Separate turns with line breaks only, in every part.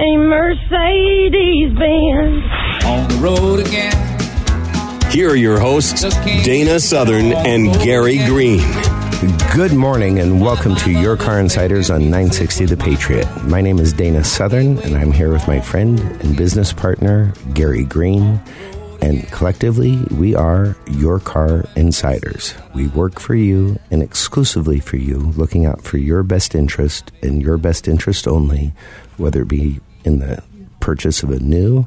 a Mercedes Benz?
On the road again.
Here are your hosts, Dana Southern and Gary Green.
Good morning and welcome to Your Car Insiders on 960 The Patriot. My name is Dana Southern and I'm here with my friend and business partner, Gary Green. And collectively, we are Your Car Insiders. We work for you and exclusively for you, looking out for your best interest and your best interest only, whether it be in the purchase of a new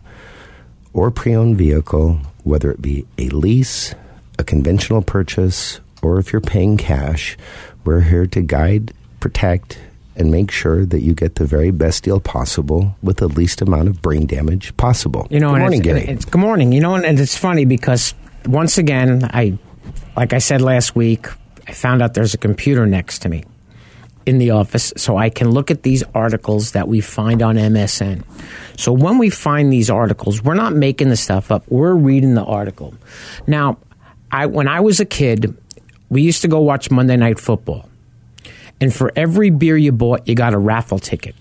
or pre owned vehicle, whether it be a lease, a conventional purchase, or if you're paying cash, we're here to guide, protect, and make sure that you get the very best deal possible with the least amount of brain damage possible.
You know,
good morning,
it's,
Gary.
It's, good morning. You know, and, and it's funny because once again, I, like I said last week, I found out there's a computer next to me in the office, so I can look at these articles that we find on MSN. So when we find these articles, we're not making the stuff up; we're reading the article. Now, I when I was a kid, we used to go watch Monday Night Football. And for every beer you bought, you got a raffle ticket.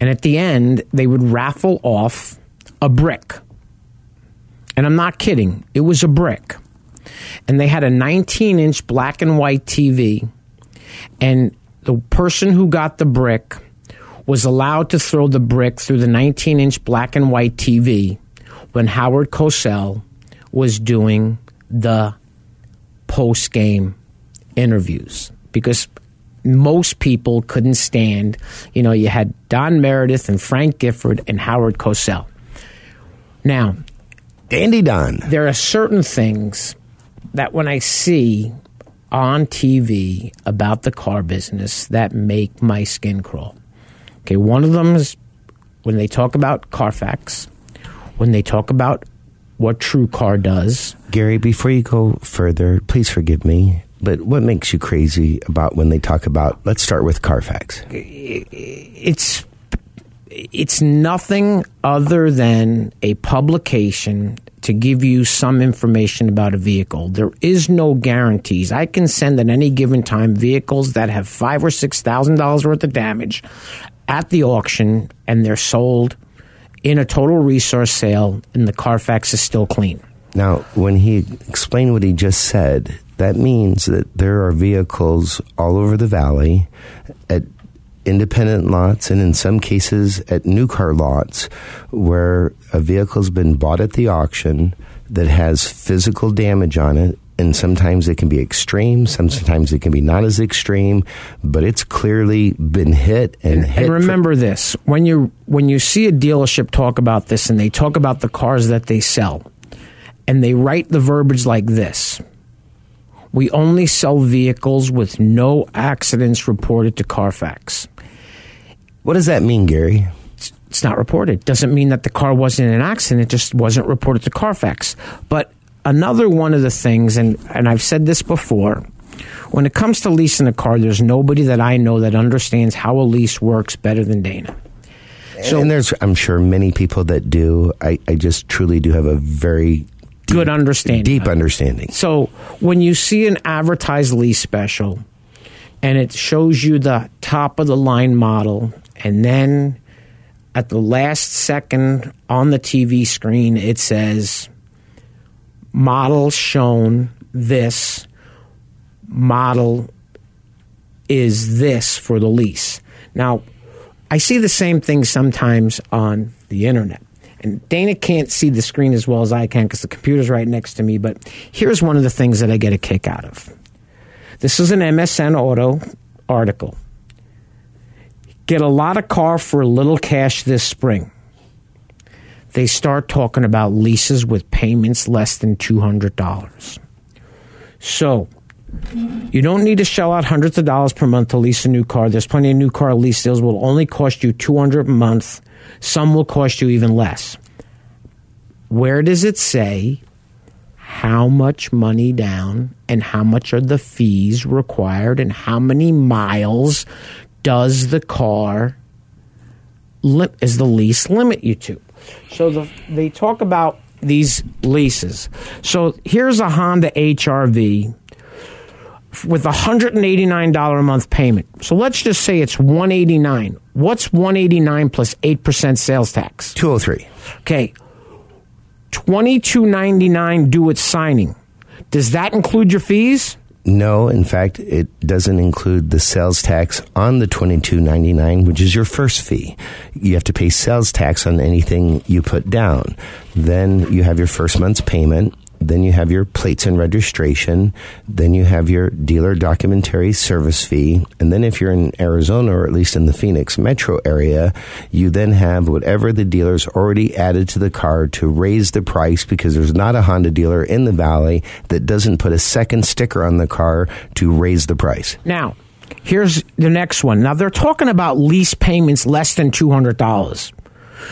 And at the end, they would raffle off a brick. And I'm not kidding, it was a brick. And they had a 19 inch black and white TV. And the person who got the brick was allowed to throw the brick through the 19 inch black and white TV when Howard Cosell was doing the post game interviews. Because most people couldn't stand. You know, you had Don Meredith and Frank Gifford and Howard Cosell. Now,
Dandy Don.
there are certain things that when I see on TV about the car business that make my skin crawl. Okay, one of them is when they talk about Carfax, when they talk about what True Car does.
Gary, before you go further, please forgive me, but what makes you crazy about when they talk about, let's start with Carfax?
it's it's nothing other than a publication to give you some information about a vehicle. There is no guarantees. I can send at any given time vehicles that have five or six thousand dollars worth of damage at the auction, and they're sold in a total resource sale, and the Carfax is still clean.
Now, when he explained what he just said, that means that there are vehicles all over the valley at independent lots and in some cases at new car lots where a vehicle's been bought at the auction that has physical damage on it and sometimes it can be extreme sometimes it can be not as extreme but it's clearly been hit and, hit
And
for-
remember this: when you when you see a dealership talk about this, and they talk about the cars that they sell, and they write the verbiage like this: "We only sell vehicles with no accidents reported to Carfax."
What does that mean gary
It's not reported. Doesn't mean that the car wasn't in an accident. It just wasn't reported to Carfax. But another one of the things, and and I've said this before. When it comes to leasing a car, there's nobody that I know that understands how a lease works better than Dana.
So, and there's i'm sure many people that do i, I just truly do have a very
Good understanding.
deep understanding
So when you see an advertised lease special and it shows you the top of the line model and then at the last second on the TV screen it says model shown this model is this for the lease. Now, I see the same thing sometimes on the internet. And Dana can't see the screen as well as I can because the computer's right next to me. But here's one of the things that I get a kick out of. This is an MSN Auto article. Get a lot of car for a little cash this spring. They start talking about leases with payments less than $200. So, you don't need to shell out hundreds of dollars per month to lease a new car. There's plenty of new car lease deals will only cost you 200 a month. Some will cost you even less. Where does it say how much money down and how much are the fees required and how many miles does the car li- is the lease limit you to? So the, they talk about these leases. So here's a Honda HRV with a $189 a month payment. So let's just say it's 189. What's 189 plus 8% sales tax?
203.
Okay. 22.99 due at signing. Does that include your fees?
No, in fact, it doesn't include the sales tax on the twenty two ninety nine, which is your first fee. You have to pay sales tax on anything you put down. Then you have your first month's payment. Then you have your plates and registration. Then you have your dealer documentary service fee. And then if you're in Arizona or at least in the Phoenix metro area, you then have whatever the dealer's already added to the car to raise the price because there's not a Honda dealer in the valley that doesn't put a second sticker on the car to raise the price.
Now, here's the next one. Now, they're talking about lease payments less than $200.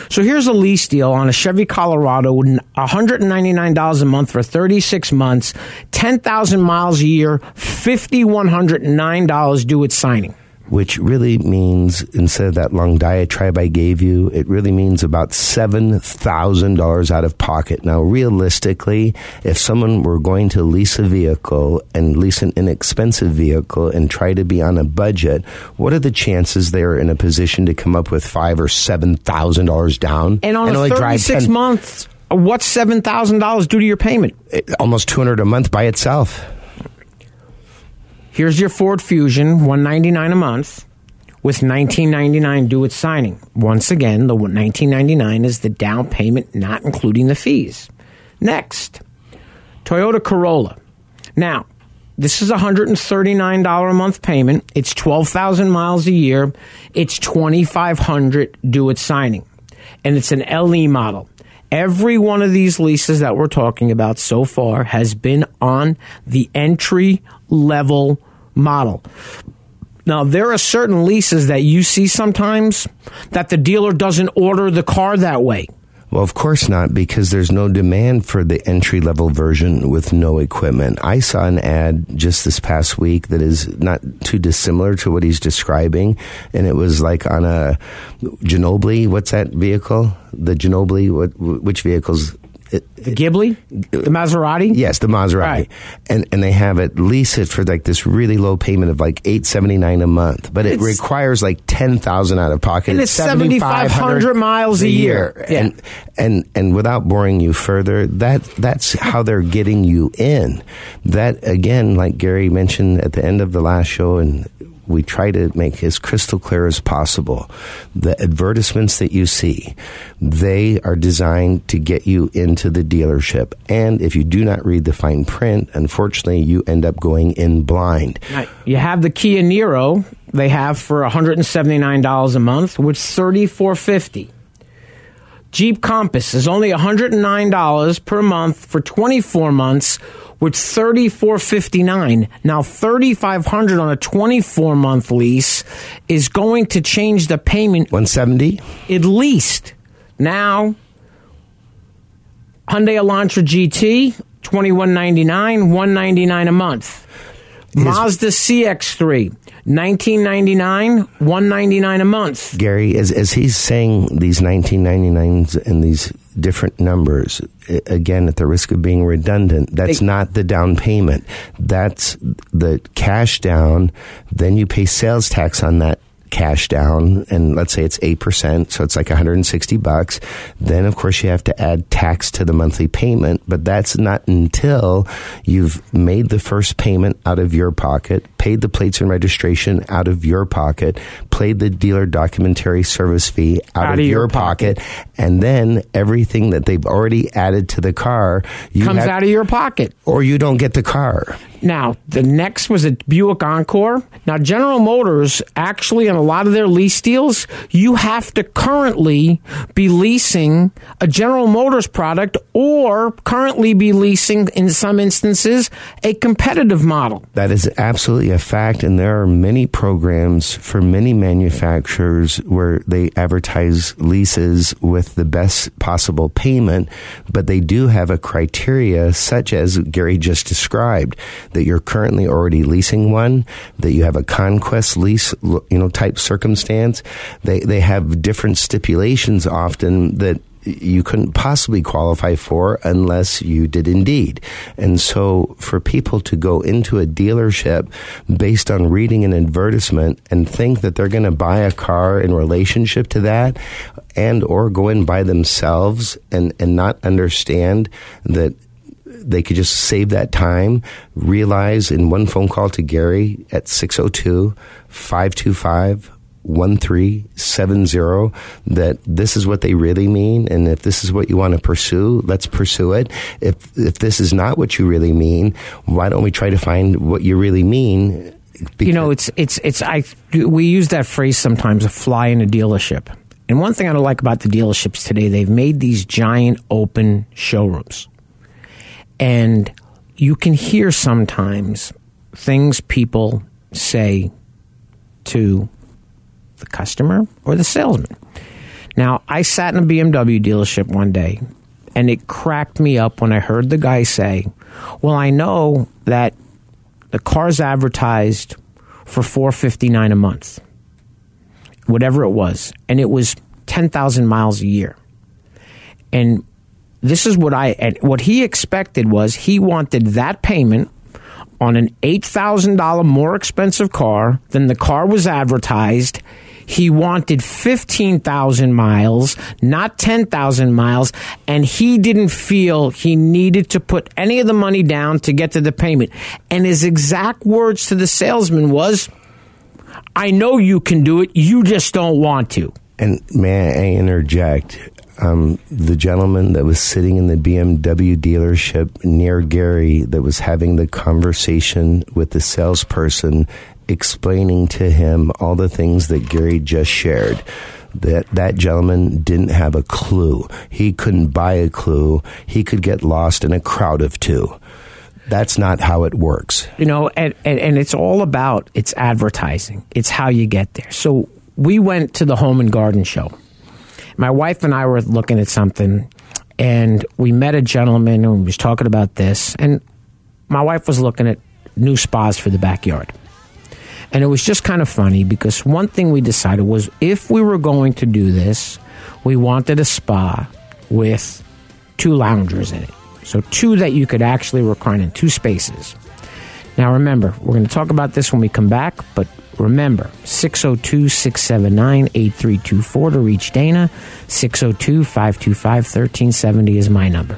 So here's a lease deal on a Chevy Colorado with $199 a month for 36 months, 10,000 miles a year, $5,109 due at signing.
Which really means instead of that long diatribe I gave you, it really means about $7,000 out of pocket. Now, realistically, if someone were going to lease a vehicle and lease an inexpensive vehicle and try to be on a budget, what are the chances they're in a position to come up with five or $7,000 down?
And on a
only drive
36
10
months, what's $7,000 due to your payment?
almost 200 a month by itself.
Here's your Ford Fusion, 199 a month, with 1999 due at signing. Once again, the 1999 is the down payment, not including the fees. Next, Toyota Corolla. Now, this is a $139 a month payment. It's 12,000 miles a year. It's 2500 due at signing. And it's an LE model. Every one of these leases that we're talking about so far has been on the entry level model. Now, there are certain leases that you see sometimes that the dealer doesn't order the car that way.
Well, of course not, because there's no demand for the entry level version with no equipment. I saw an ad just this past week that is not too dissimilar to what he's describing, and it was like on a Ginobili. What's that vehicle? The Ginobili. What? Which vehicles?
The Ghibli? The Maserati?
Yes, the Maserati,
Right.
and and they have it lease it for like this really low payment of like eight seventy nine a month, but it
It's-
requires like ten thousand out of pocket.
And it's 7,500 miles a year. Yeah.
and and and without boring you further, that that's how they're getting you in. That again, like Gary mentioned at the end of the last show, and we try to make as crystal clear as possible. The advertisements that you see, they are designed to get you into the dealership. And if you do not read the fine print, unfortunately, you end up going in blind.
Now, You have the Kia Niro they have for $179 a month with 3450 Jeep Compass is only $109 per month for 24 months with 3459 Now 3500 on a 24 month lease is going to change the payment
170?
at least. Now Hyundai Elantra GT 2199 199 a month. Mazda CX3 1999 199 a month.
Gary, as, as he's saying these 1999s and these different numbers, again, at the risk of being redundant, that's
Hey.
not the down payment. That's the cash down. Then you pay sales tax on that cash down and let's say it's 8% so it's like 160 bucks then of course you have to add tax to the monthly payment but that's not until you've made the first payment out of your pocket paid the plates and registration out of your pocket, paid the dealer documentary service fee out, of, your, pocket, and then everything that they've already added to the car you
Comes
have-
out of your pocket.
or you don't get the car.
Now, the next was a Buick Encore. Now, General Motors actually, on a lot of their lease deals, you have to currently be leasing a General Motors product or currently be leasing, in some instances, a competitive model.
That is absolutely a fact, and there are many programs for many manufacturers where they advertise leases with the best possible payment, but they do have a criteria such as Gary just described that you're currently already leasing one, that you have a conquest lease, you know, type circumstance. They they have different stipulations often that you couldn't possibly qualify for unless you did indeed. And so for people to go into a dealership based on reading an advertisement and think that they're going to buy a car in relationship to that and or go in by themselves and, and not understand that they could just save that time, realize in one phone call to Gary at 602 525 1370 that this is what they really mean and if this is what you want to pursue let's pursue it if if this is not what you really mean why don't we try to find what you really mean
you know, it's it's it's I we use that phrase sometimes a fly in a dealership. And one thing I don't like about the dealerships today, they've made these giant open showrooms. And you can hear sometimes things people say to the customer or the salesman. Now, I sat in a BMW dealership one day and it cracked me up when I heard the guy say, "Well, I know that the car's advertised for 459 a month." Whatever it was, and it was 10,000 miles a year. And this is what I what he expected was he wanted that payment on an $8,000 more expensive car than the car was advertised. He wanted 15,000 miles, not 10,000 miles, and he didn't feel he needed to put any of the money down to get to the payment. And his exact words to the salesman was, I know you can do it, you just don't want to.
And may I interject? Um, the gentleman that was sitting in the BMW dealership near Gary that was having the conversation with the salesperson, explaining to him all the things that Gary just shared. That that gentleman didn't have a clue. He couldn't buy a clue. He could get lost in a crowd of two. That's not how it works.
you know and, and, and it's all about it's advertising it's how you get there so we went to the home and garden show my wife and i were looking at something and we met a gentleman who was talking about this and my wife was looking at new spas for the backyard and it was just kind of funny because one thing we decided was if we were going to do this we wanted a spa with two loungers in it so two that you could actually recline in two spaces now, remember, we're going to talk about this when we come back, but remember 602 679 8324 to reach Dana. 602 525 1370 is my number.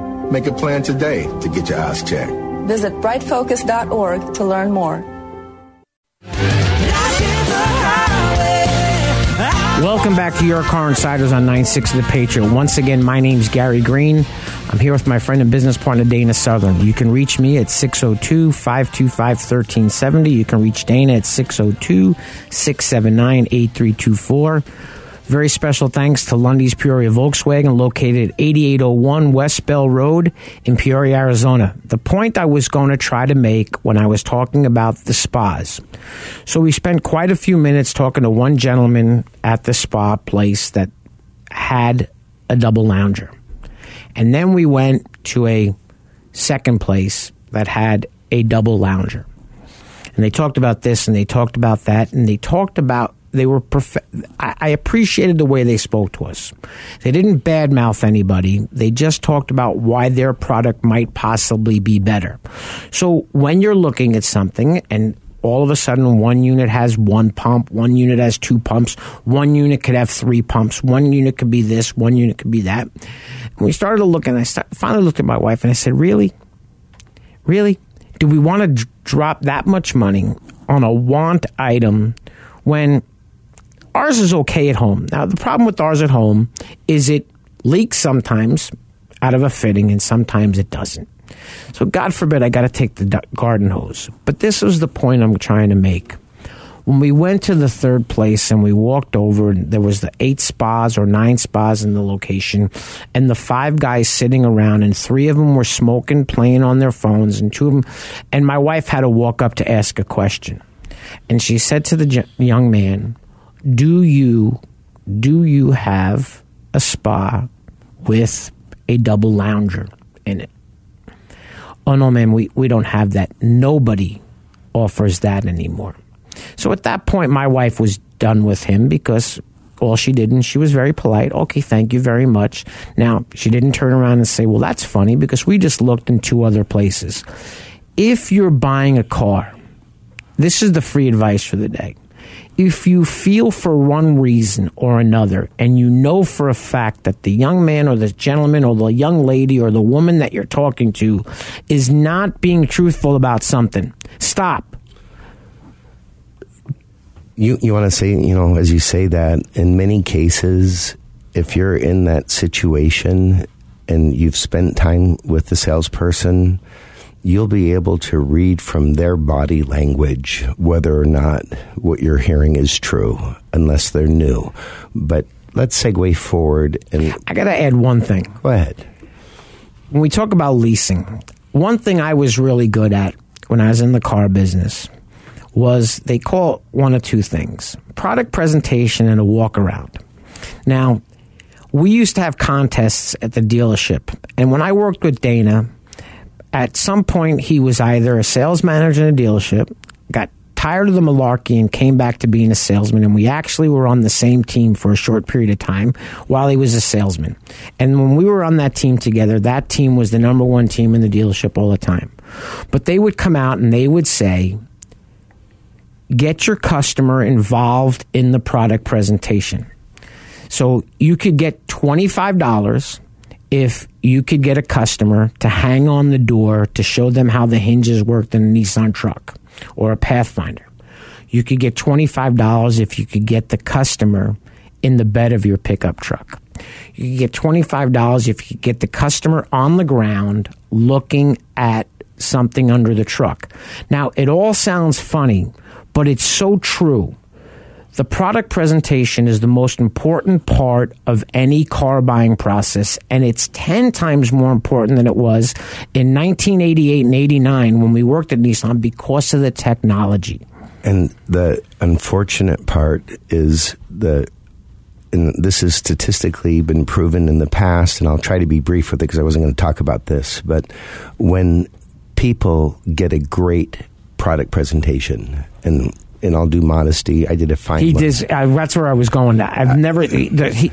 Make a plan today to get your eyes checked.
Visit brightfocus.org to learn more.
Welcome back to Your Car Insiders on 960 The Patriot. Once again, my name's Gary Green. I'm here with my friend and business partner, Dana Southern. You can reach me at 602 525 1370. You can reach Dana at 602 679 8324. Very special thanks to Lunde's Peoria Volkswagen, located at 8801 West Bell Road in Peoria, Arizona. The point I was going to try to make when I was talking about the spas. So we spent quite a few minutes talking to one gentleman at the spa place that had a double lounger. And then we went to a second place that had a double lounger. And they talked about this and they talked about that and they talked about they were I, appreciated the way they spoke to us. They didn't badmouth anybody. They just talked about why their product might possibly be better. So when you're looking at something and all of a sudden one unit has one pump, one unit has two pumps, one unit could have three pumps, one unit could be this, one unit could be that. And we started to look, and I finally looked at my wife and I said, "Really, really, do we want to d- drop that much money on a want item when ours is okay at home?" Now the problem with ours at home is it leaks sometimes out of a fitting, and sometimes it doesn't. So God forbid I got to take the garden hose. But this was the point I'm trying to make. When we went to the third place and we walked over, there was the eight spas or nine spas in the location, and the five guys sitting around, and three of them were smoking, playing on their phones, and two of them, and my wife had to walk up to ask a question, and she said to the young man, "Do you, do you have a spa with a double lounger in it?" oh no man we, we don't have that. Nobody offers that anymore. So at that point my wife was done with him because all she did and she was very polite. Okay thank you very much. Now she didn't turn around and say well that's funny because we just looked in two other places. If you're buying a car this is the free advice for the day if you feel for one reason or another and you know for a fact that the young man or the gentleman or the young lady or the woman that you're talking to is not being truthful about something, stop.
You you want to say you know as you say that in many cases, if you're in that situation and you've spent time with the salesperson, you'll be able to read from their body language whether or not what you're hearing is true, unless they're new. But let's segue forward and
I got to add one thing.
Go ahead.
When we talk about leasing, one thing I was really good at when I was in the car business was they call one of two things product presentation and a walk around. Now, we used to have contests at the dealership, and when I worked with Dana, at some point he was either a sales manager in a dealership, got tired of the malarkey and came back to being a salesman and we actually were on the same team for a short period of time while he was a salesman. And when we were on that team together, that team was the number one team in the dealership all the time. But they would come out and they would say, get your customer involved in the product presentation. So you could get $25 if you could get a customer to hang on the door to show them how the hinges worked in a Nissan truck or a Pathfinder. You could get $25 if you could get the customer in the bed of your pickup truck. You could get $25 if you could get the customer on the ground looking at something under the truck. Now, it all sounds funny, but it's so true. The product presentation is the most important part of any car buying process, and it's 10 times more important than it was in 1988 and 89 when we worked at Nissan because of the technology.
And the unfortunate part is the and this has statistically been proven in the past, and I'll try to be brief with it because I wasn't going to talk about this. But when people get a great product presentation, and in all due modesty, I did a fine.
He does. Uh, that's where I was going. I've never. The, he,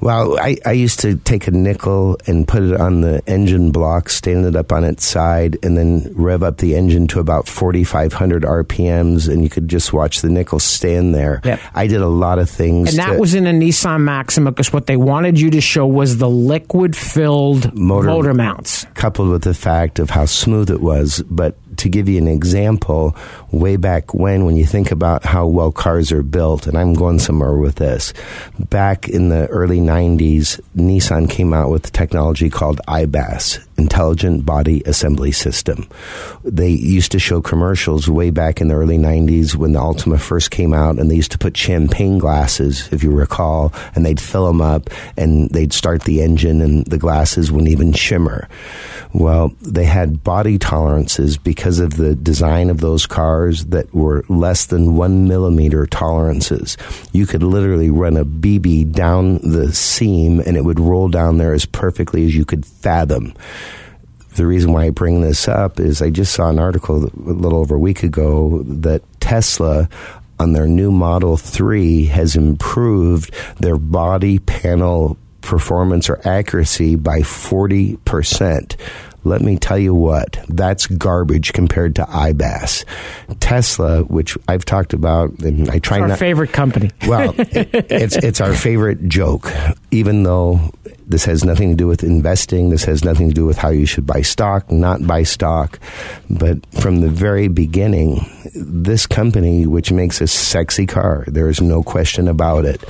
Well, I, I used to take a nickel and put it on the engine block, stand it up on its side, and then rev up the engine to about 4,500 RPMs, and you could just watch the nickel stand there.
Yep.
I did a lot of things.
and that
to-
was in a Nissan Maxima because what they wanted you to show was the liquid filled
Motor-
motor mounts.
coupled with the fact of how smooth it was. But to give you an example, way back when, when you think about how well cars are built, and I'm going somewhere with this, back in the early 90s, Nissan came out with technology called IBAS, Intelligent Body Assembly System. They used to show commercials way back in the early 90s when the Altima first came out, and they used to put champagne glasses, if you recall, and they'd fill them up, and they'd start the engine, and the glasses wouldn't even shimmer. Well, they had body tolerances because of the design of those cars that were less than one millimeter tolerances. You could literally run a BB down the seam and it would roll down there as perfectly as you could fathom. The reason why I bring this up is I just saw an article a little over a week ago that Tesla on their new Model 3 has improved their body panel performance or accuracy by 40%. Let me tell you what, that's garbage compared to IBAS. Tesla, which I've talked about, and I try
Our
not.
favorite company.
Well, it, it's it's our favorite joke, even though this has nothing to do with investing. This has nothing to do with how you should buy stock, not buy stock. But from the very beginning, this company, which makes a sexy car, there is no question about it.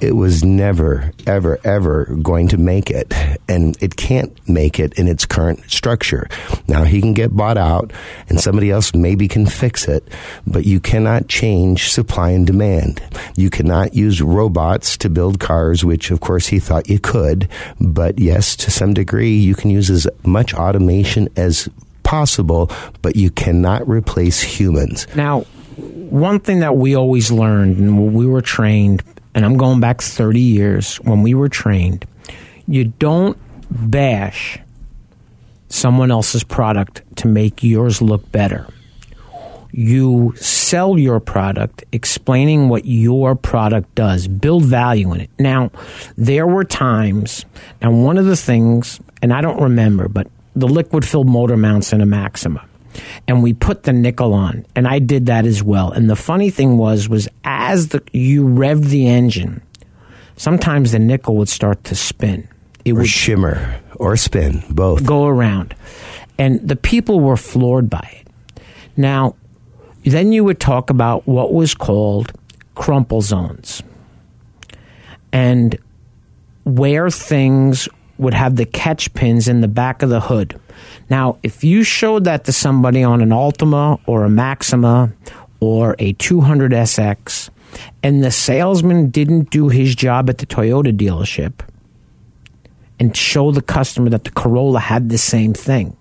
It was never, ever, ever going to make it, and it can't make it in its current structure. Now he can get bought out, and somebody else maybe can fix it, but you cannot change supply and demand. You cannot use robots to build cars, which of course he thought you could, but yes, to some degree, you can use as much automation as possible, but you cannot replace humans.
Now, one thing that we always learned and we were trained, and I'm going back 30 years when we were trained, you don't bash someone else's product to make yours look better. You sell your product explaining what your product does, build value in it. Now, there were times, and one of the things, and I don't remember, but the liquid filled motor mounts in a Maxima and we put the nickel on. And i did that as well. And the funny thing was was as the you revved the engine sometimes the nickel would start to spin. It
Or
would
shimmer or spin, both.
go around. And the people were floored by it. Now then you would talk about what was called crumple zones. And where things would have the catch pins in the back of the hood. Now, if you showed that to somebody on an Altima or a Maxima or a 200SX and the salesman didn't do his job at the Toyota dealership and show the customer that the Corolla had the same thing,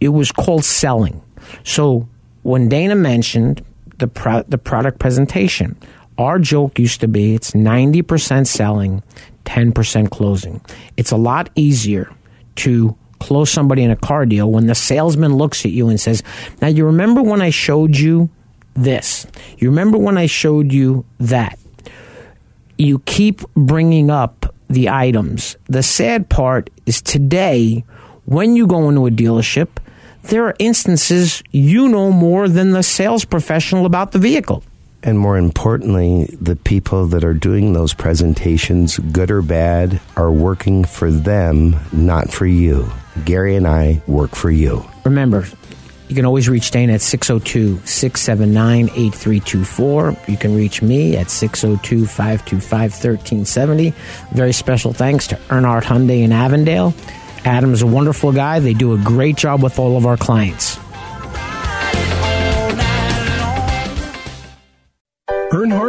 it was called selling. So when Dana mentioned the pro- the product presentation, our joke used to be it's 90% selling, 10% closing. It's a lot easier to close somebody in a car deal when the salesman looks at you and says, "Now you remember when I showed you this? You remember when I showed you that?" you keep bringing up the items. The sad part is today, when you go into a dealership, there are instances you know more than the sales professional about the vehicle.
And more importantly, the people that are doing those presentations, good or bad, are working for them, not for you. Gary and I work for you.
Remember, you can always reach Dana at 602 679 8324. You can reach me at 602 525 1370. Very special thanks to Earnhardt Hyundai in Avondale. Adam's a wonderful guy. They do a great job with all of our clients.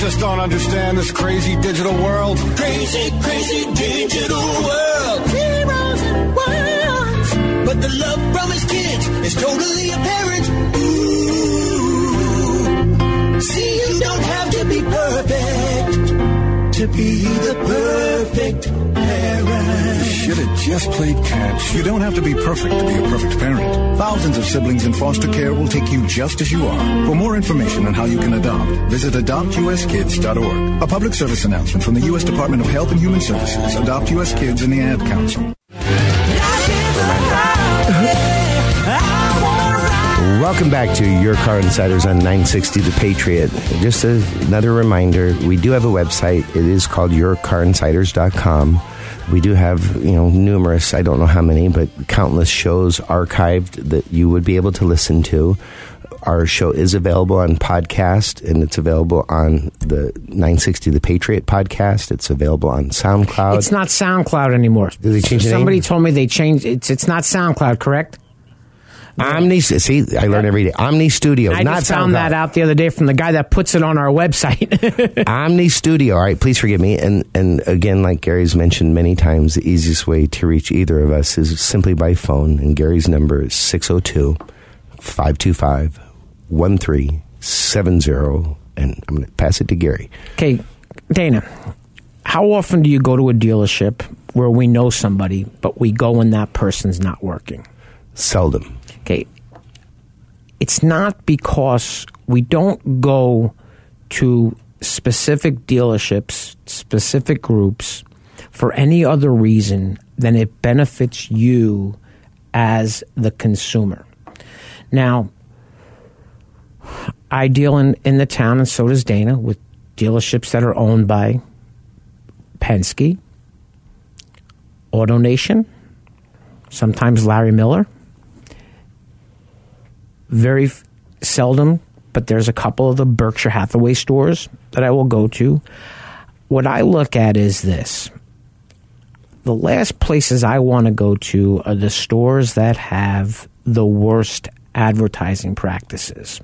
Just don't understand this crazy digital world.
Crazy, crazy digital world. Heroes and worlds. But the love from his kids is totally apparent. Ooh. See, you don't have to be perfect to be the perfect parent.
Should have just played catch. You don't have to be perfect to be a perfect parent. Thousands of siblings in foster care will take you just as you are. For more information on how you can adopt, visit adoptuskids.org. A public service announcement from the U.S. Department of Health and Human Services, Adopt U.S. Kids, and the Ad Council.
Welcome back to Your Car Insiders on 960 The Patriot. Just a, another reminder, we do have a website. It is called yourcarinsiders.com. We do have, you know, numerous, I don't know how many, but countless shows archived that you would be able to listen to. Our show is available on podcast and it's available on the 960 The Patriot podcast. It's available on SoundCloud.
It's not SoundCloud anymore.
Did they change the
Somebody
name?
told me they changed it's it's not SoundCloud, correct?
Omny, see, I learn every day. Omny Studio,
I
not
just found
SoundCloud.
that out the other day from the guy that puts it on our website.
Omny Studio. All right, please forgive me. And and again, like Gary's mentioned many times, the easiest way to reach either of us is simply by phone. And Gary's number is 602 525 1370. And I'm going to pass it to Gary.
okay, Dana, how often do you go to a dealership where we know somebody, but we go and that person's not working?
Seldom.
Okay. It's not because we don't go to specific dealerships, specific groups for any other reason than it benefits you as the consumer. Now, I deal in, in the town, and so does Dana, with dealerships that are owned by Penske, AutoNation, sometimes Larry Miller. Very f- seldom, but there's a couple of the Berkshire Hathaway stores that I will go to. What I look at is this the last places I want to go to are the stores that have the worst advertising practices.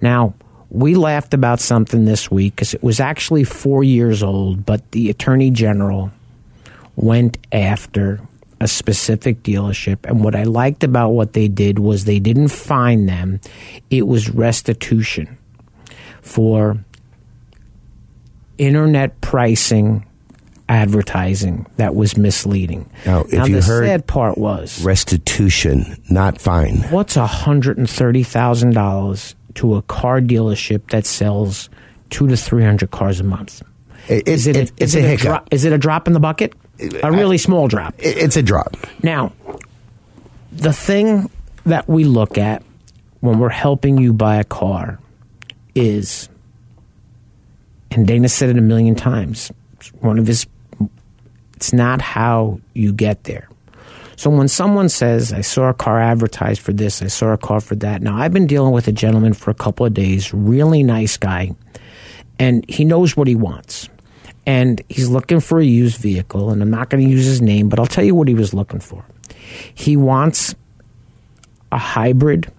Now, we laughed about something this week because it was actually four years old, but the Attorney General went after a specific dealership. And what I liked about what they did was they didn't fine them, it was restitution for internet pricing advertising that was misleading.
Now, if
now,
you
the
heard
sad part was
restitution, not fine.
what's hundred and thirty thousand dollars to a car dealership that sells two to three hundred cars a month?
It-
is it,
it- it's
is
a
it
hiccup.
drop? Is it a drop in the bucket? A really small drop.
It's a drop.
Now, the thing that we look at when we're helping you buy a car is, and Dana said it a million times, one of his, it's not how you get there. So when someone says, I saw a car advertised for this, I saw a car for that. Now, I've been dealing with a gentleman for a couple of days, really nice guy, and he knows what he wants. And he's looking for a used vehicle, and I'm not going to use his name, but I'll tell you what he was looking for. He wants a hybrid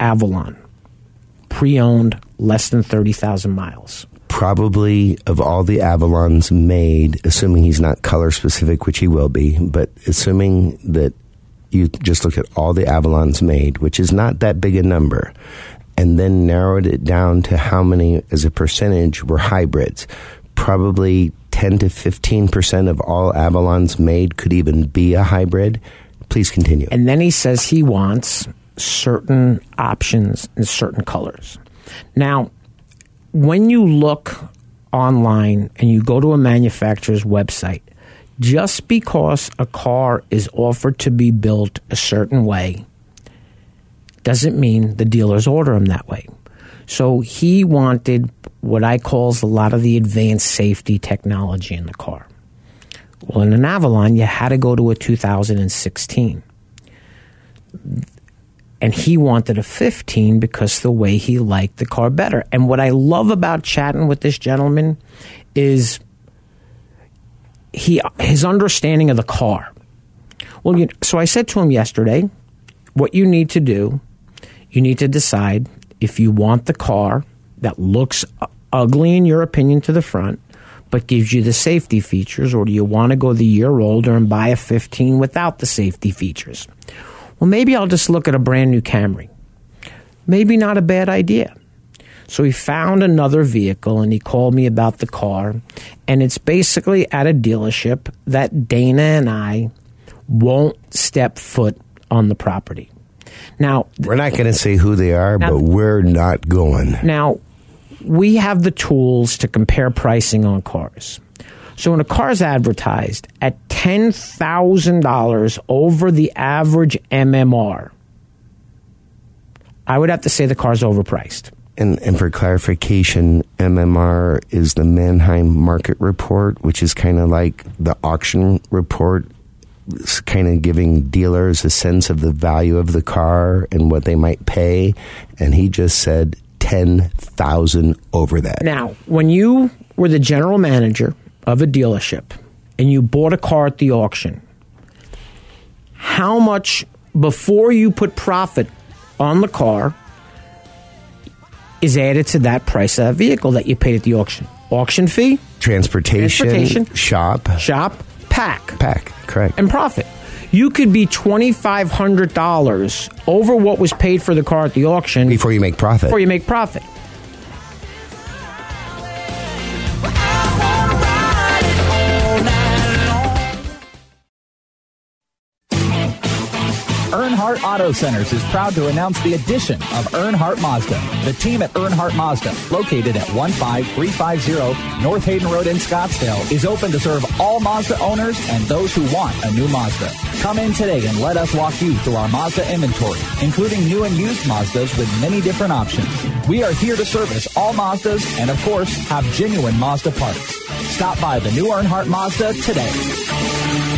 Avalon, pre owned, less than 30,000 miles.
Probably of all the Avalons made, assuming he's not color specific, which he will be, but assuming that you just look at all the Avalons made, which is not that big a number, and then narrowed it down to how many as a percentage were hybrids. Probably 10 to 15% of all Avalons made could even be a hybrid. Please continue.
And then he says he wants certain options in certain colors. Now, when you look online and you go to a manufacturer's website, just because a car is offered to be built a certain way doesn't mean the dealers order them that way. So he wanted what I calls a lot of the advanced safety technology in the car. Well, in an Avalon, you had to go to a 2016. And he wanted a 15 because the way he liked the car better. And what I love about chatting with this gentleman is he his understanding of the car. Well, you, so I said to him yesterday, what you need to do, you need to decide if you want the car that looks ugly in your opinion to the front, but gives you the safety features, or do you want to go the year older and buy a 15 without the safety features? Well, maybe I'll just look at a brand new Camry. Maybe not a bad idea. So he found another vehicle and he called me about the car. And it's basically at a dealership that Dana and I won't step foot on the property. Now,
We're not going to say who they are,
Now-
but we're not going.
now, we have the tools to compare pricing on cars. So when a car is advertised at $10,000 over the average MMR, I would have to say the car's overpriced.
And, and for clarification, MMR is the Manheim Market Report, which is kind of like the auction report, kind of giving dealers a sense of the value of the car and what they might pay. And he just said 10,000 over that.
Now, when you were the general manager of a dealership and you bought a car at the auction, how much before you put profit on the car is added to that price of that vehicle that you paid at the auction? Auction fee,
Transportation,
Transportation.
shop,
shop, pack,
pack, correct.
and profit. You could be $2,500 over what was paid for the car at the auction
Before you make profit.
before you make profit.
Earnhardt Auto Centers is proud to announce the addition of Earnhardt Mazda. The team at Earnhardt Mazda, located at 15350 North Hayden Road in Scottsdale, is open to serve all Mazda owners and those who want a new Mazda. Come in today and let us walk you through our Mazda inventory, including new and used Mazdas with many different options. We are here to service all Mazdas and, of course, have genuine Mazda parts. Stop by the new Earnhardt Mazda today.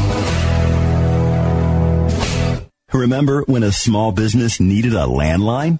Remember when a small business needed a landline?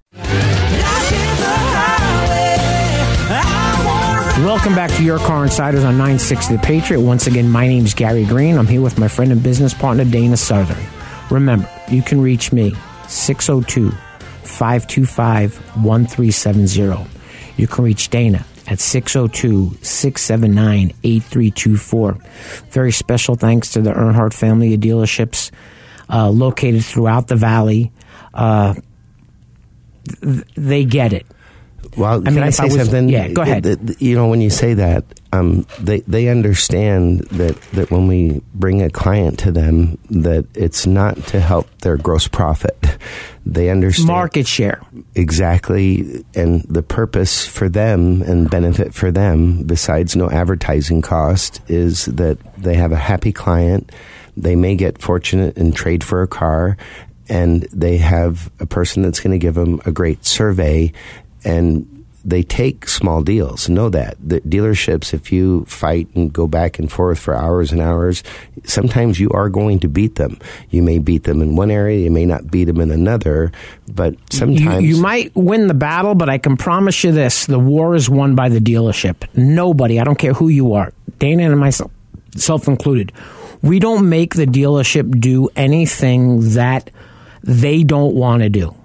Welcome back to Your Car Insiders on 960 The Patriot. Once again, my name is Gary Green. I'm here with my friend and business partner, Dana Southern. Remember, you can reach me 602 525 1370. You can reach Dana at 602 679 8324. Very special thanks to the Earnhardt family of dealerships uh, located throughout the valley. Uh, th- they get it.
Well,
I
can
mean,
I say
I was-
something?
yeah, go ahead.
Th- th- You know, when you say that, um, they they understand that that when we bring a client to them, that it's not to help their gross profit. They understand
Market share.
exactly, and the purpose for them and benefit for them, besides no advertising cost, is that they have a happy client. They may get fortunate and trade for a car, and they have a person that's going to give them a great survey and they take small deals. Know that the dealerships, if you fight and go back and forth for hours and hours, sometimes you are going to beat them. You may beat them in one area, you may not beat them in another, but sometimes
You, you might win the battle, but I can promise you this the war is won by the dealership. Nobody, I don't care who you are, Dana and myself self included, we don't make the dealership do anything that they don't want to do.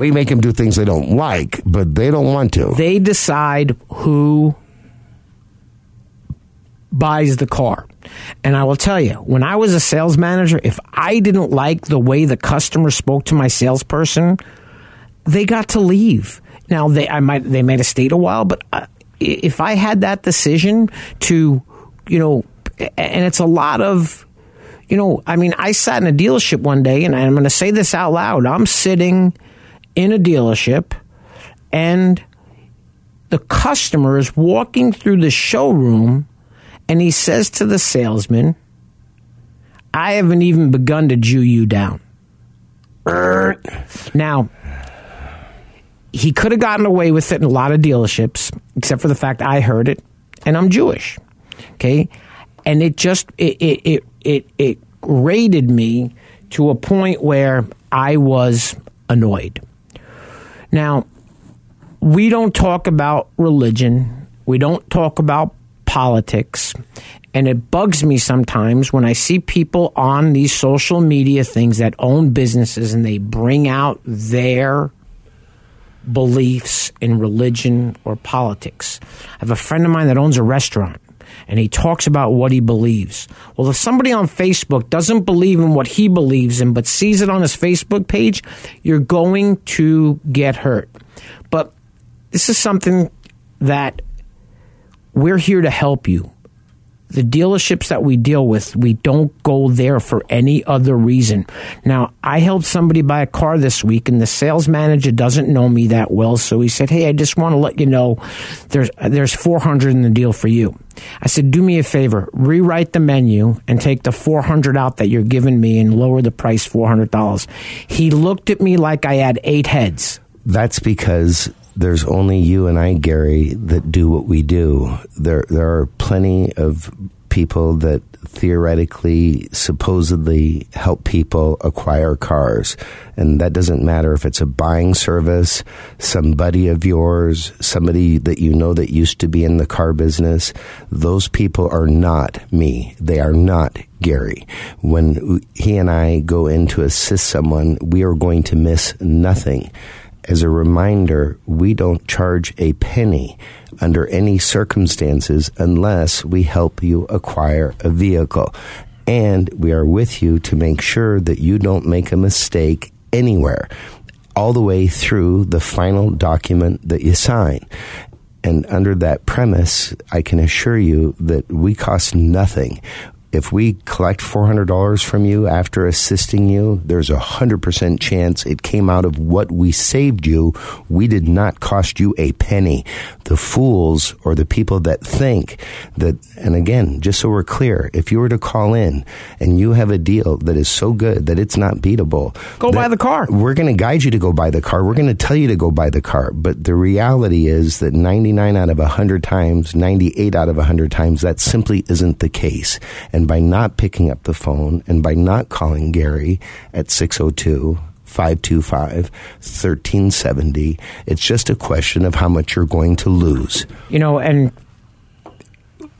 We make them do things they don't like, but they don't want to.
They decide who buys the car. And I will tell you, when I was a sales manager, if I didn't like the way the customer spoke to my salesperson, they got to leave. Now they I might they might have stayed a while, but uh, if I had that decision to, you know, and it's a lot of you know, I mean, I sat in a dealership one day, and I'm going to say this out loud. I'm sitting in a dealership, and the customer is walking through the showroom, and he says to the salesman, I haven't even begun to Jew you down. Now, he could have gotten away with it in a lot of dealerships, except for the fact I heard it, and I'm Jewish. Okay, and it just it it it it, it rated me to a point where I was annoyed. Now, we don't talk about religion. We don't talk about politics. And it bugs me sometimes when I see people on these social media things that own businesses and they bring out their beliefs in religion or politics. I have a friend of mine that owns a restaurant and he talks about what he believes. Well, if somebody on Facebook doesn't believe in what he believes in but sees it on his Facebook page, you're going to get hurt. But this is something that we're here to help you. The dealerships that we deal with, we don't go there for any other reason. Now, I helped somebody buy a car this week, and the sales manager doesn't know me that well, so he said, "Hey, I just want to let you know there's there's 400 in the deal for you." I said, "Do me a favor, rewrite the menu and take the 400 out that you're giving me and lower the price $400." He looked at me like I had eight heads.
That's because there's only you and I, Gary, that do what we do. There, there are plenty of people that theoretically, supposedly help people acquire cars. And that doesn't matter if it's a buying service, somebody of yours, somebody that you know that used to be in the car business. Those people are not me. They are not Gary. When he and I go in to assist someone, we are going to miss nothing. As a reminder, we don't charge a penny under any circumstances unless we help you acquire a vehicle. And we are with you to make sure that you don't make a mistake anywhere, all the way through the final document that you sign. And under that premise, I can assure you that we cost nothing if we collect $400 from you after assisting you, there's a 100% chance it came out of what we saved you. We did not cost you a penny. The fools or the people that think that, and again, just so we're clear, if you were to call in and you have a deal that is so good that it's not beatable,
go buy the car.
We're going to guide you to go buy the car. We're going to tell you to go buy the car. But the reality is that 99 out of 100 times, 98 out of 100 times, that simply isn't the case. And and by not picking up the phone and by not calling Gary at 602 525 1370, it's just a question of how much you're going to lose.
You know, and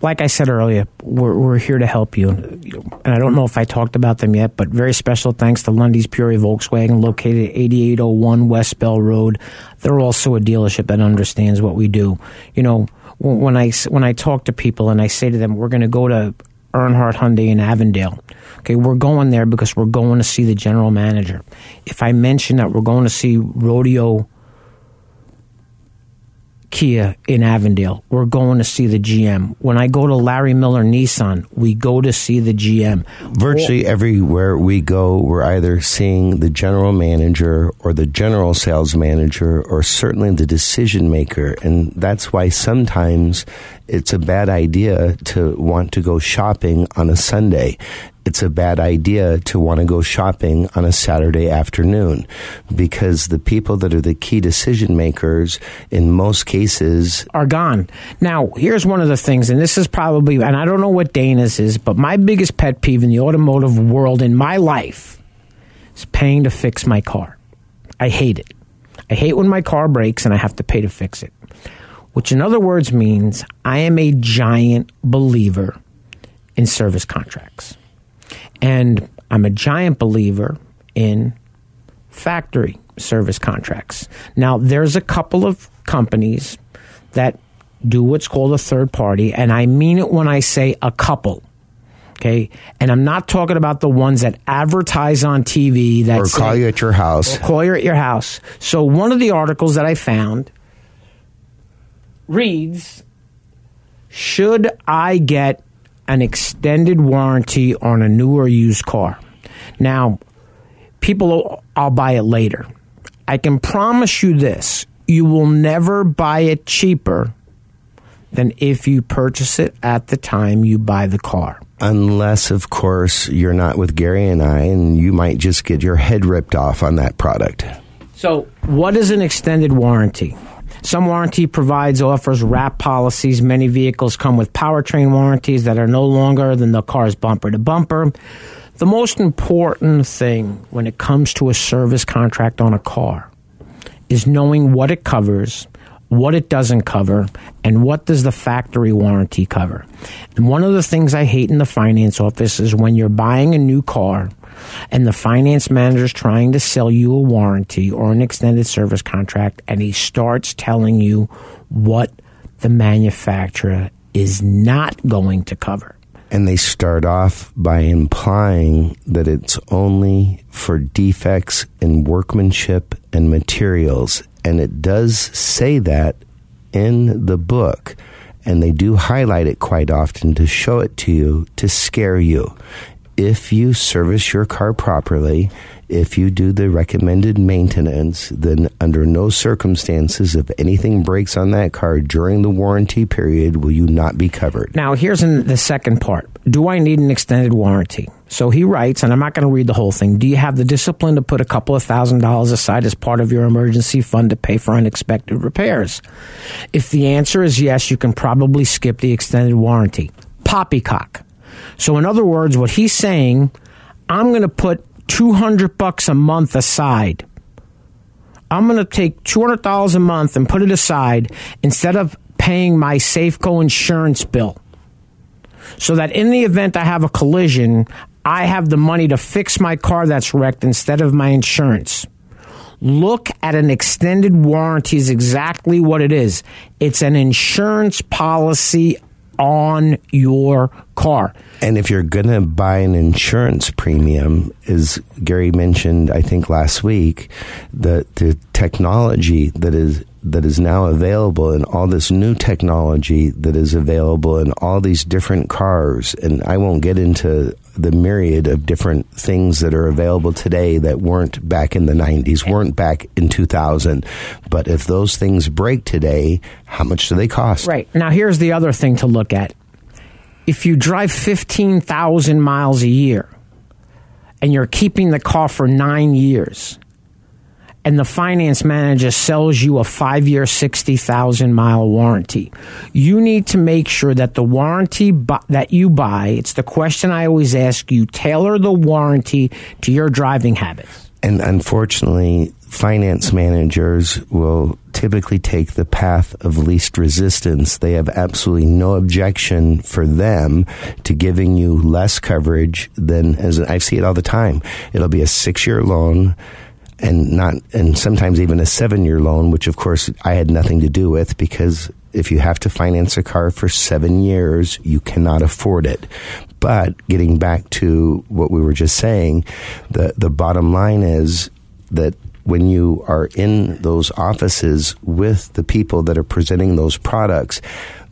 like I said earlier, we're, we're here to help you. And I don't know if I talked about them yet, but very special thanks to Lunde's Peoria Volkswagen, located at 8801 West Bell Road. They're also a dealership that understands what we do. You know, when I, when I talk to people and I say to them, we're going to go to Earnhardt Hyundai in Avondale. Okay, we're going there because we're going to see the general manager. If I mention that we're going to see Rodeo Kia in Avondale. We're going to see the GM. When I go to Larry Miller Nissan, we go to see the GM.
Virtually everywhere we go, we're either seeing the general manager or the general sales manager or certainly the decision maker. And that's why sometimes it's a bad idea to want to go shopping on a Sunday it's a bad idea to want to go shopping on a Saturday afternoon because the people that are the key decision makers in most cases
are gone. Now, here's one of the things, and this is probably, and I don't know what Dana's is, but my biggest pet peeve in the automotive world in my life is paying to fix my car. I hate it. I hate when my car breaks and I have to pay to fix it. Which, in other words, means I am a giant believer in service contracts. And I'm a giant believer in factory service contracts. Now, there's a couple of companies that do what's called a third party, and I mean it when I say a couple. Okay, and I'm not talking about the ones that advertise on TV that
or call say, you at your house.
Or call you at your house. So one of the articles that I found reads: Should I get an extended warranty on a new or used car. Now, people, I'll buy it later. I can promise you this you will never buy it cheaper than if you purchase it at the time you buy the car.
Unless, of course, you're not with Gary and I, and you might just get your head ripped off on that product.
So, what is an extended warranty? Some warranty provides offers wrap policies. Many vehicles come with powertrain warranties that are no longer than the car's bumper to bumper. The most important thing when it comes to a service contract on a car is knowing what it covers, what it doesn't cover, and what does the factory warranty cover. And one of the things I hate in the finance office is when you're buying a new car and the finance manager is trying to sell you a warranty or an extended service contract and he starts telling you what the manufacturer is not going to cover.
And they start off by implying that it's only for defects in workmanship and materials. And it does say that in the book. And they do highlight it quite often to show it to you to scare you if you service your car properly, if you do the recommended maintenance, then under no circumstances, if anything breaks on that car during the warranty period, will you not be covered.
Now, here's the second part Do I need an extended warranty? So he writes, and I'm not going to read the whole thing. Do you have the discipline to put a couple of thousand dollars aside as part of your emergency fund to pay for unexpected repairs? If the answer is yes, you can probably skip the extended warranty poppycock. So, in other words, what he's saying, I'm going to put 200 bucks a month aside. I'm going to take $200 a month and put it aside instead of paying my Safeco insurance bill. So that in the event I have a collision, I have the money to fix my car that's wrecked instead of my insurance. Look at an extended warranty is exactly what it is. It's an insurance policy on your car.
And if you're going to buy an insurance premium, as Gary mentioned, I think last week, the the technology that is that is now available and all this new technology that is available in all these different cars and I won't get into the myriad of different things that are available today that weren't back in the 90s weren't back in 2000 but if those things break today how much do they cost
Right. Now, here's the other thing to look at. If you drive 15,000 miles a year and you're keeping the car for nine years, and the finance manager sells you a five year, 60,000 mile warranty, you need to make sure that the warranty bu- that you buy, it's the question I always ask you, tailor the warranty to your driving habits.
And unfortunately, finance managers will typically take the path of least resistance. They have absolutely no objection for them to giving you less coverage than, as I see it all the time, it'll be a six year loan and not, and sometimes even a seven year loan, which of course I had nothing to do with because if you have to finance a car for seven years, you cannot afford it. But getting back to what we were just saying, the, the bottom line is that when you are in those offices with the people that are presenting those products,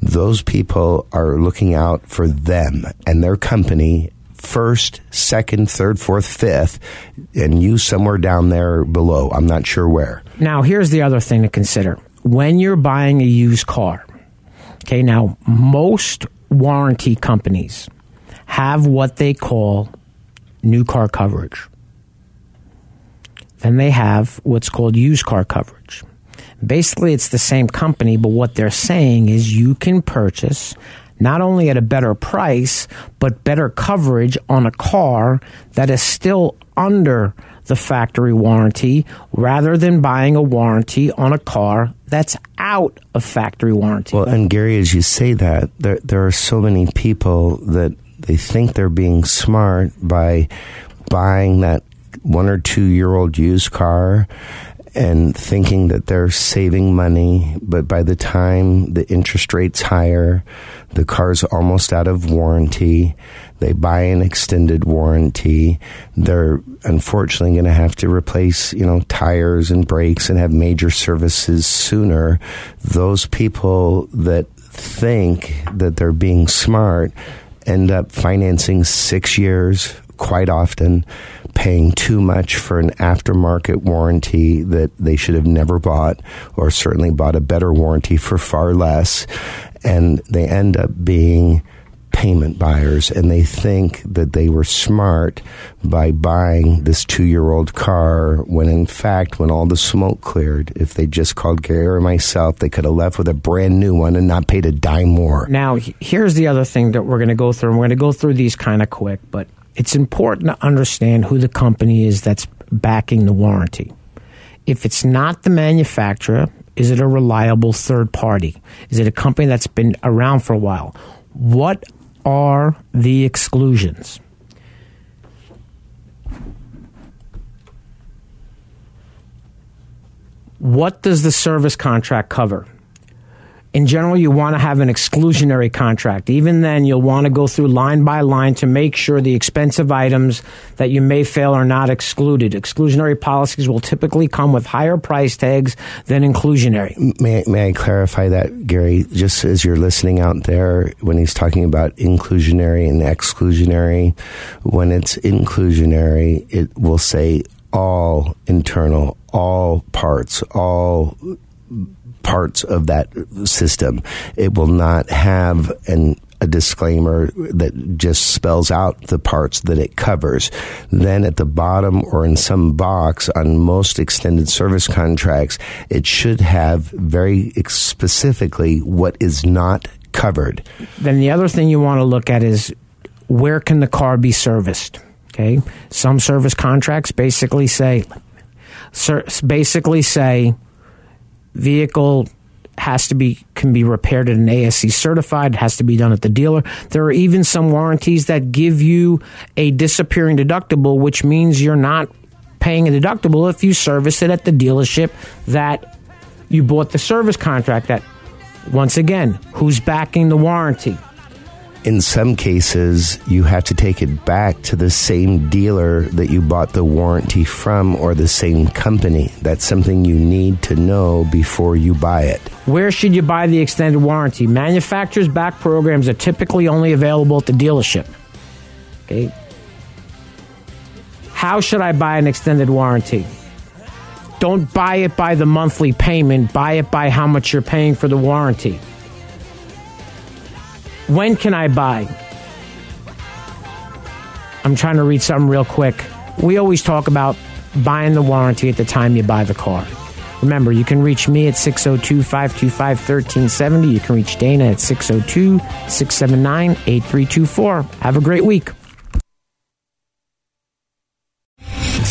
those people are looking out for them and their company first, second, third, fourth, fifth, and you somewhere down there below. I'm not sure where.
Now, here's the other thing to consider. When you're buying a used car, okay, now most warranty companies have what they call new car coverage. Then they have what's called used car coverage. Basically, it's the same company, but what they're saying is you can purchase not only at a better price, but better coverage on a car that is still under the factory warranty rather than buying a warranty on a car that's out of factory warranty.
Well, and Gary, as you say that, there there are so many people that they think they're being smart by buying that one or two year old used car and thinking that they're saving money, but by the time the interest rate's higher, the car's almost out of warranty. They buy an extended warranty. They're unfortunately going to have to replace, you know, tires and brakes and have major services sooner. Those people that think that they're being smart end up financing six years quite often paying too much for an aftermarket warranty that they should have never bought or certainly bought a better warranty for far less and they end up being payment buyers and they think that they were smart by buying this two year old car when in fact when all the smoke cleared if they just called Gary or myself they could have left with a brand new one and not paid a dime more
Now, here's the other thing that we're going to go through. and We're going to go through these kind of quick, but it's important to understand who the company is that's backing the warranty. If it's not the manufacturer, is it a reliable third party? Is it a company that's been around for a while? What are the exclusions? What does the service contract cover? In general, you want to have an exclusionary contract. Even then, you'll want to go through line by line to make sure the expensive items that you may fail are not excluded. Exclusionary policies will typically come with higher price tags than inclusionary.
May, may I clarify that, Gary? Just as you're listening out there, when he's talking about inclusionary and exclusionary, when it's inclusionary, it will say all internal, all parts, all parts of that system. It will not have an a disclaimer that just spells out the parts that it covers. Then at the bottom or in some box on most extended service contracts, it should have very specifically what is not covered.
Then the other thing you want to look at is where can the car be serviced? Okay, some service contracts basically say basically say vehicle has to be can be repaired at an ASC certified, has to be done at the dealer. There are even some warranties that give you a disappearing deductible, which means you're not paying a deductible if you service it at the dealership that you bought the service contract at. Once again, who's backing the warranty?
In some cases, you have to take it back to the same dealer that you bought the warranty from or the same company. That's something you need to know before you buy it.
Where should you buy the extended warranty? Manufacturer's back programs are typically only available at the dealership. Okay. How should I buy an extended warranty? Don't buy it by the monthly payment, buy it by how much you're paying for the warranty. When can I buy? I'm trying to read something real quick. We always talk about buying the warranty at the time you buy the car. Remember, you can reach me at 602 525 1370. You can reach Dana at 602 679 8324. Have a great week.